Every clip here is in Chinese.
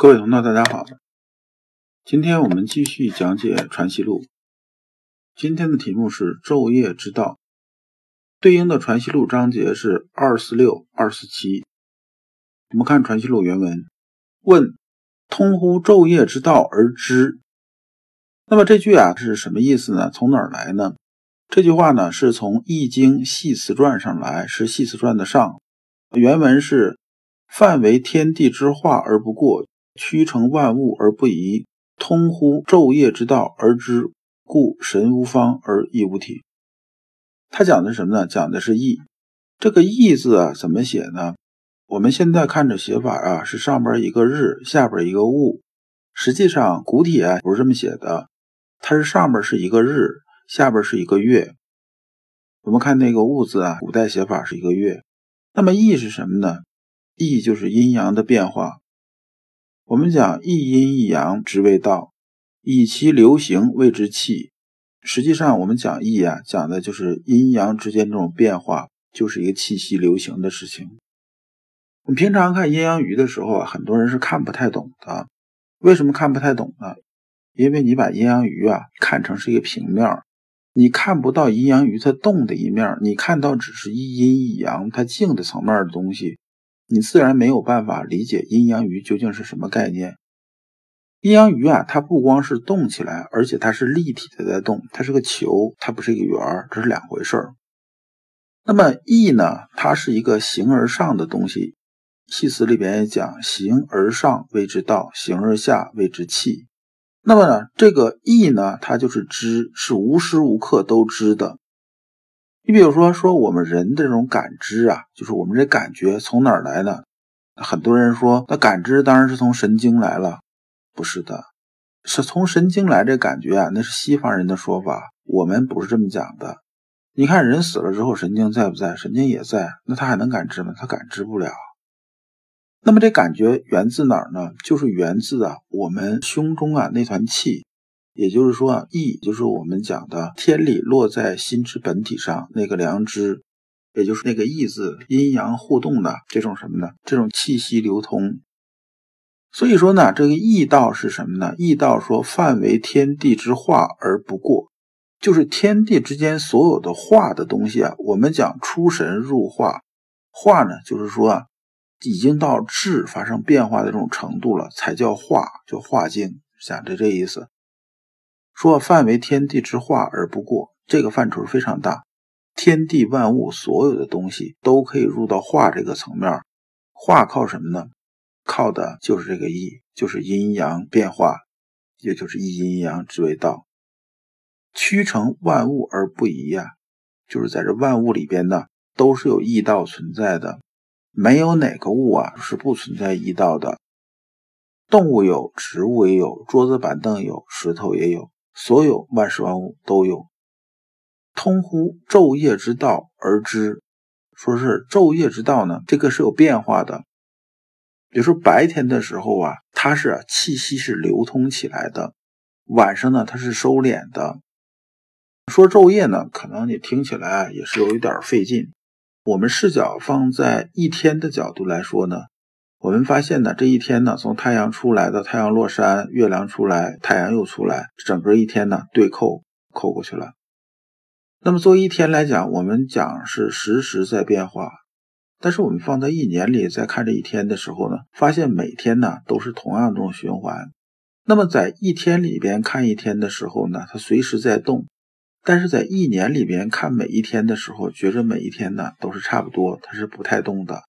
各位同道，大家好，今天我们继续讲解《传习录》。今天的题目是昼夜之道，对应的《传习录》章节是二四六、二四七。我们看《传习录》原文：问，通乎昼夜之道而知。那么这句啊是什么意思呢？从哪儿来呢？这句话呢是从《易经·系辞传》上来，是《系辞传》的上。原文是：范为天地之化而不过，曲成万物而不移，通乎昼夜之道而知。故神无方而义无体。他讲的是什么呢？讲的是义。这个义字啊，怎么写呢？我们现在看着写法啊，是上边一个日，下边一个物。实际上古体啊不是这么写的，它是上边是一个日，下边是一个月。我们看那个物字啊，古代写法是一个月。那么义是什么呢？义就是阴阳的变化。我们讲一阴一阳，之谓道。以其流行谓之气，实际上我们讲义啊，讲的就是阴阳之间这种变化，就是一个气息流行的事情。我们平常看阴阳鱼的时候啊，很多人是看不太懂的。为什么看不太懂呢？因为你把阴阳鱼啊看成是一个平面，你看不到阴阳鱼它动的一面，你看到只是一阴一阳它静的层面的东西，你自然没有办法理解阴阳鱼究竟是什么概念。阴阳鱼啊，它不光是动起来，而且它是立体的在动，它是个球，它不是一个圆儿，这是两回事儿。那么意呢，它是一个形而上的东西，系辞里边也讲，形而上谓之道，形而下谓之气。那么呢，这个意呢，它就是知，是无时无刻都知的。你比如说，说我们人的这种感知啊，就是我们这感觉从哪儿来呢？很多人说，那感知当然是从神经来了。不是的，是从神经来这感觉啊，那是西方人的说法，我们不是这么讲的。你看人死了之后，神经在不在？神经也在，那他还能感知吗？他感知不了。那么这感觉源自哪儿呢？就是源自啊我们胸中啊那团气，也就是说啊意，就是我们讲的天理落在心之本体上那个良知，也就是那个意字，阴阳互动的这种什么呢？这种气息流通。所以说呢，这个易道是什么呢？易道说，范为天地之化而不过，就是天地之间所有的化的东西啊。我们讲出神入化，化呢，就是说啊，已经到质发生变化的这种程度了，才叫化，叫化境，讲的这意思。说范为天地之化而不过，这个范畴是非常大，天地万物所有的东西都可以入到化这个层面。化靠什么呢？靠的就是这个意，就是阴阳变化，也就是一阴一阳之谓道。曲成万物而不移呀，就是在这万物里边呢，都是有异道存在的，没有哪个物啊是不存在异道的。动物有，植物也有，桌子板凳有，石头也有，所有万事万物都有。通乎昼夜之道而知，说是昼夜之道呢，这个是有变化的。比如说白天的时候啊，它是气息是流通起来的；晚上呢，它是收敛的。说昼夜呢，可能你听起来也是有一点费劲。我们视角放在一天的角度来说呢，我们发现呢，这一天呢，从太阳出来到太阳落山，月亮出来，太阳又出来，整个一天呢对扣扣过去了。那么作为一天来讲，我们讲是时时在变化。但是我们放在一年里再看这一天的时候呢，发现每天呢都是同样这种循环。那么在一天里边看一天的时候呢，它随时在动；但是在一年里边看每一天的时候，觉着每一天呢都是差不多，它是不太动的。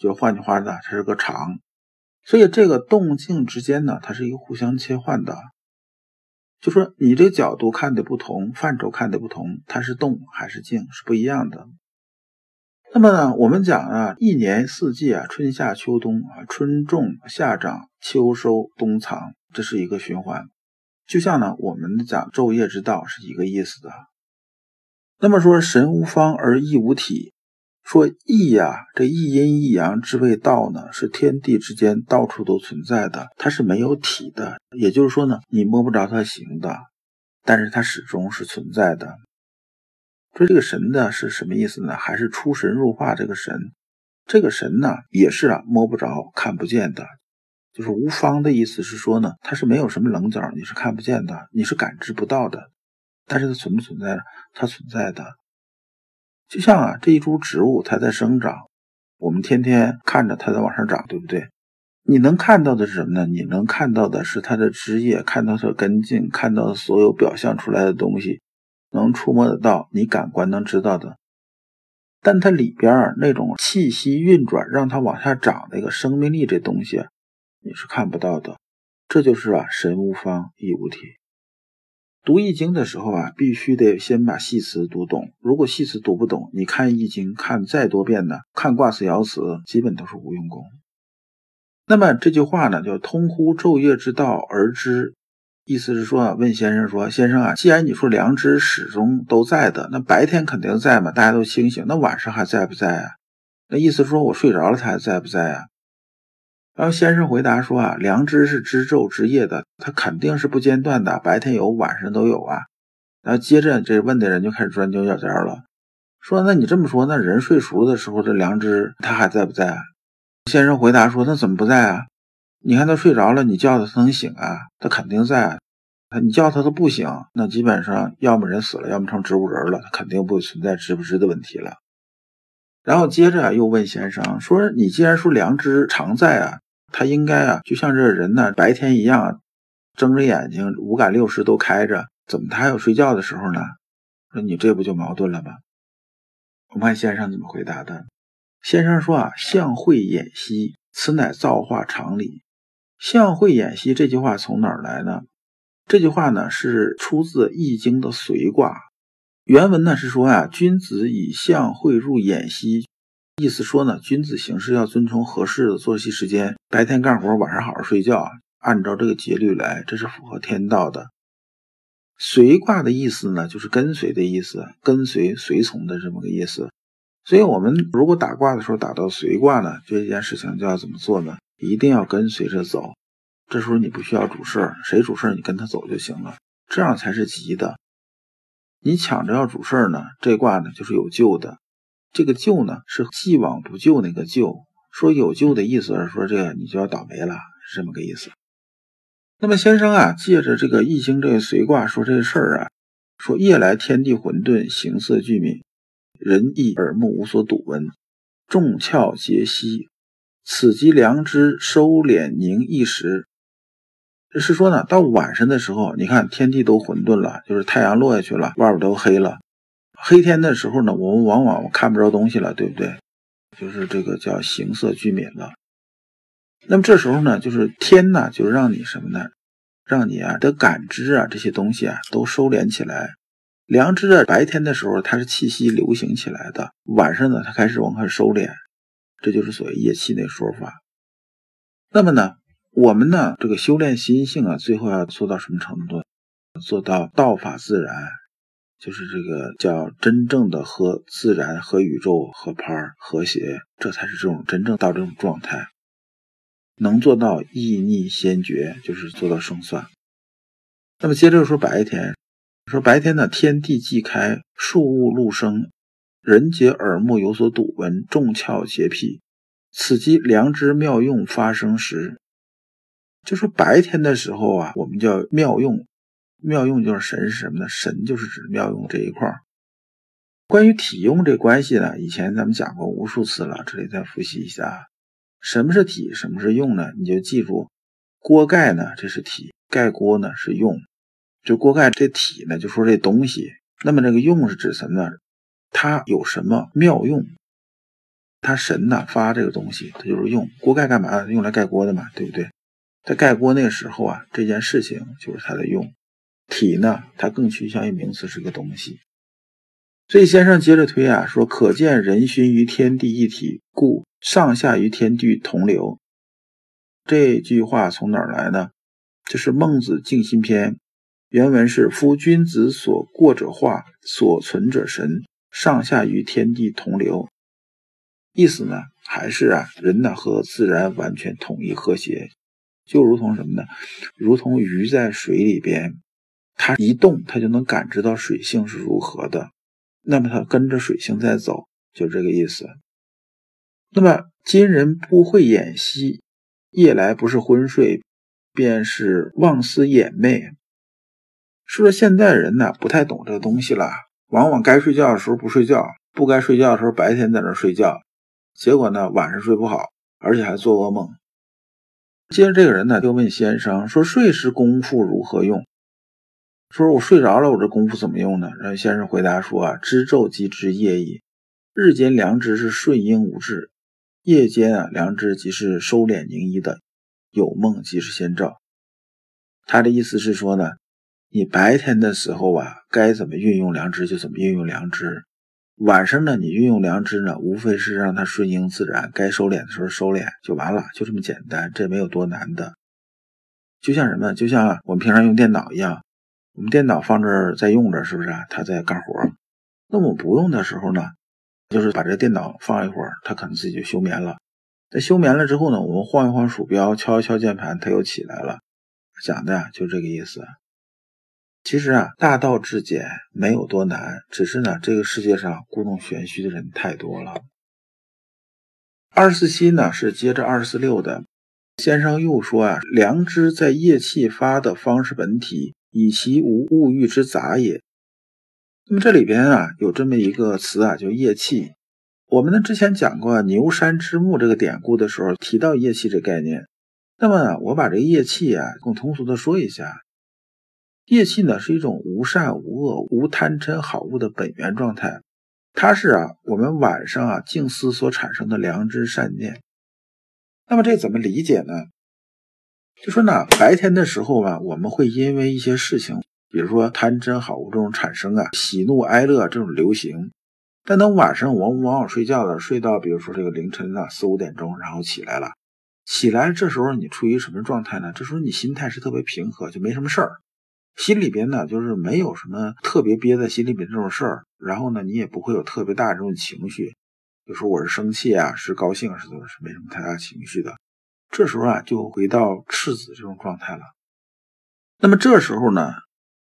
就换句话呢，它是个长。所以这个动静之间呢，它是一个互相切换的。就说你这角度看的不同，范畴看的不同，它是动还是静是不一样的。那么呢，我们讲啊，一年四季啊，春夏秋冬啊，春种、夏长、秋收、冬藏，这是一个循环。就像呢，我们讲昼夜之道是一个意思的。那么说神无方而义无体，说义呀，这一阴一阳之谓道呢，是天地之间到处都存在的，它是没有体的。也就是说呢，你摸不着它形的，但是它始终是存在的。说这个神呢是什么意思呢？还是出神入化这个神？这个神呢也是啊摸不着、看不见的。就是无方的意思是说呢，它是没有什么棱角，你是看不见的，你是感知不到的。但是它存不存在呢？它存在的。就像啊，这一株植物它在生长，我们天天看着它在往上长，对不对？你能看到的是什么呢？你能看到的是它的枝叶，看到它的根茎，看到所有表象出来的东西，能触摸得到，你感官能知道的。但它里边那种气息运转，让它往下长那个生命力这东西。你是看不到的，这就是啊，神无方，亦无体。读易经的时候啊，必须得先把系辞读懂。如果系辞读不懂，你看易经看再多遍呢，看卦辞爻辞，基本都是无用功。那么这句话呢，叫通乎昼夜之道而知，意思是说啊，问先生说，先生啊，既然你说良知始终都在的，那白天肯定在嘛，大家都清醒，那晚上还在不在啊？那意思说我睡着了，他还在不在啊？然后先生回答说：“啊，良知是知昼知夜的，它肯定是不间断的，白天有，晚上都有啊。”然后接着这问的人就开始钻牛角尖了，说：“那你这么说，那人睡熟的时候，这良知他还在不在？”先生回答说：“那怎么不在啊？你看他睡着了，你叫他他能醒啊？他肯定在。你叫他他不醒，那基本上要么人死了，要么成植物人了，他肯定不存在知不知的问题了。”然后接着又问先生说：“你既然说良知常在啊？”他应该啊，就像这人呢，白天一样，睁着眼睛，五感六识都开着，怎么他还有睡觉的时候呢？说你这不就矛盾了吗？我们看先生怎么回答的。先生说啊，相会演息，此乃造化常理。相会演息这句话从哪儿来呢？这句话呢是出自《易经》的随卦，原文呢是说啊，君子以相会入演息。意思说呢，君子行事要遵从合适的作息时间，白天干活，晚上好好睡觉，按照这个节律来，这是符合天道的。随卦的意思呢，就是跟随的意思，跟随、随从的这么个意思。所以，我们如果打卦的时候打到随卦呢，这件事情就要怎么做呢？一定要跟随着走。这时候你不需要主事，谁主事你跟他走就行了，这样才是吉的。你抢着要主事呢，这卦呢就是有救的。这个救呢，是既往不咎那个救。说有救的意思是说，这个你就要倒霉了，是这么个意思。那么先生啊，借着这个易经这个随卦说这事儿啊，说夜来天地混沌，形色俱泯，人意耳目无所睹闻，众窍皆息，此即良知收敛凝一时。这是说呢，到晚上的时候，你看天地都混沌了，就是太阳落下去了，外边都黑了。黑天的时候呢，我们往往看不着东西了，对不对？就是这个叫形色俱泯了。那么这时候呢，就是天呢，就让你什么呢？让你啊的感知啊这些东西啊都收敛起来。良知啊，白天的时候它是气息流行起来的，晚上呢它开始往下收敛，这就是所谓夜气那说法。那么呢，我们呢这个修炼心性啊，最后要做到什么程度？做到道法自然。就是这个叫真正的和自然、和宇宙合拍和谐，这才是这种真正到这种状态，能做到易逆先决，就是做到胜算。那么接着说白天，说白天呢，天地既开，树物陆生，人皆耳目有所睹闻，众窍皆辟，此即良知妙用发生时。就说白天的时候啊，我们叫妙用。妙用就是神是什么呢？神就是指妙用这一块儿。关于体用这关系呢，以前咱们讲过无数次了，这里再复习一下。什么是体？什么是用呢？你就记住，锅盖呢这是体，盖锅呢是用。就锅盖这体呢，就说这东西。那么这个用是指什么呢？它有什么妙用？它神呢发这个东西，它就是用锅盖干嘛？用来盖锅的嘛，对不对？在盖锅那个时候啊，这件事情就是它的用。体呢，它更趋向于名词，是个东西。所以先生接着推啊，说可见人心于天地一体，故上下于天地同流。这句话从哪儿来呢？这是《孟子静心篇》，原文是：“夫君子所过者化，所存者神，上下与天地同流。”意思呢，还是啊，人呢和自然完全统一和谐，就如同什么呢？如同鱼在水里边，它一动，它就能感知到水性是如何的，那么它跟着水性在走，就这个意思。那么今人不会演戏，夜来不是昏睡，便是妄思掩昧。说现在人呢不太懂这个东西了，往往该睡觉的时候不睡觉，不该睡觉的时候白天在那睡觉。结果呢，晚上睡不好，而且还做噩梦。接着这个人呢，就问先生说：“睡时功夫如何用？”说：“我睡着了，我这功夫怎么用呢？”然后先生回答说：“啊，知昼即知夜矣。日间良知是顺应无志，夜间啊良知即是收敛凝一的，有梦即是先兆。”他的意思是说呢，你白天的时候啊，该怎么运用良知就怎么运用良知。晚上呢，你运用良知呢，无非是让它顺应自然，该收敛的时候收敛就完了，就这么简单，这没有多难的。就像什么？就像我们平常用电脑一样，我们电脑放这儿在用着，是不是啊？它在干活。那我不用的时候呢，就是把这电脑放一会儿，它可能自己就休眠了。在休眠了之后呢，我们晃一晃鼠标，敲一敲键盘，它又起来了。讲的呀，就这个意思。其实啊，大道至简没有多难，只是呢，这个世界上故弄玄虚的人太多了。二十四七呢是接着二十四六的，先生又说啊，良知在业气发的方式本体，以其无物欲之杂也。那么这里边啊有这么一个词啊，叫业气。我们呢之前讲过牛山之木这个典故的时候，提到业气这概念。那么我把这个业气啊更通俗的说一下。业气呢是一种无善无恶、无贪嗔好恶的本源状态，它是啊我们晚上啊静思所产生的良知善念。那么这怎么理解呢？就说呢白天的时候吧，我们会因为一些事情，比如说贪嗔好恶这种产生啊，喜怒哀乐这种流行。但等晚上我们往往睡觉了，睡到比如说这个凌晨啊四五点钟，然后起来了，起来这时候你处于什么状态呢？这时候你心态是特别平和，就没什么事儿。心里边呢，就是没有什么特别憋在心里边这种事儿，然后呢，你也不会有特别大这种情绪。有时候我是生气啊，是高兴，是都是没什么太大情绪的。这时候啊，就回到赤子这种状态了。那么这时候呢，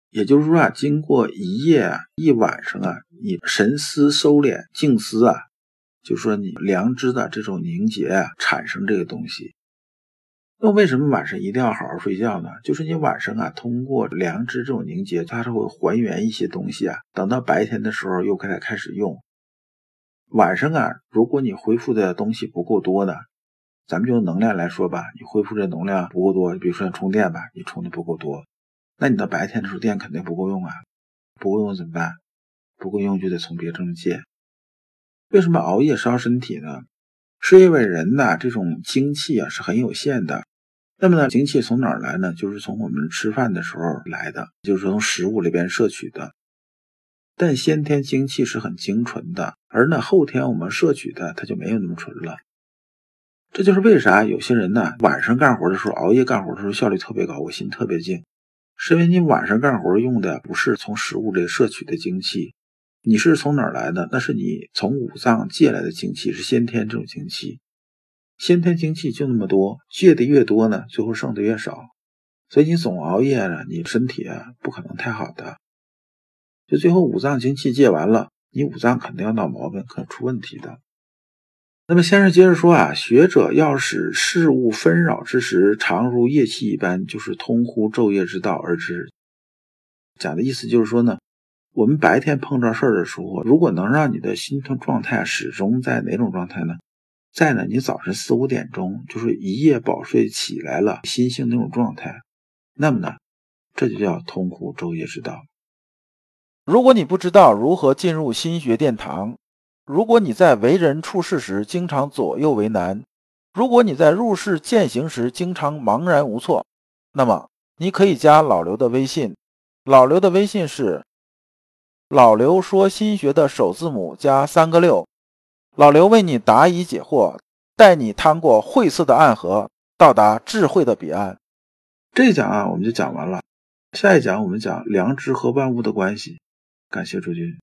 也就是说啊，经过一夜啊，一晚上啊，你神思收敛、静思啊，就说你良知的这种凝结啊，产生这个东西。那为什么晚上一定要好好睡觉呢？就是你晚上啊，通过良知这种凝结，它是会还原一些东西啊。等到白天的时候又给它开始用。晚上啊，如果你恢复的东西不够多呢，咱们就用能量来说吧，你恢复这能量不够多，比如说充电吧，你充的不够多，那你到白天的时候电肯定不够用啊，不够用怎么办？不够用就得从别处借。为什么熬夜伤身体呢？是因为人呐，这种精气啊是很有限的。那么呢，精气从哪儿来呢？就是从我们吃饭的时候来的，就是从食物里边摄取的。但先天精气是很精纯的，而呢后天我们摄取的它就没有那么纯了。这就是为啥有些人呢晚上干活的时候，熬夜干活的时候效率特别高，我心特别静，是因为你晚上干活用的不是从食物里摄取的精气，你是从哪儿来的？那是你从五脏借来的精气，是先天这种精气。先天精气就那么多，借的越多呢，最后剩的越少。所以你总熬夜了，你身体不可能太好的。就最后五脏精气借完了，你五脏肯定要闹毛病，可能出问题的。那么先生接着说啊，学者要使事物纷扰之时，常如夜气一般，就是通乎昼夜之道而知。讲的意思就是说呢，我们白天碰着事儿的时候，如果能让你的心情状态始终在哪种状态呢？在呢，你早晨四五点钟就是一夜饱睡起来了，心性那种状态，那么呢，这就叫通乎昼夜之道。如果你不知道如何进入心学殿堂，如果你在为人处事时经常左右为难，如果你在入世践行时经常茫然无措，那么你可以加老刘的微信。老刘的微信是老刘说心学的首字母加三个六。老刘为你答疑解惑，带你趟过晦涩的暗河，到达智慧的彼岸。这一讲啊，我们就讲完了。下一讲我们讲良知和万物的关系。感谢诸君。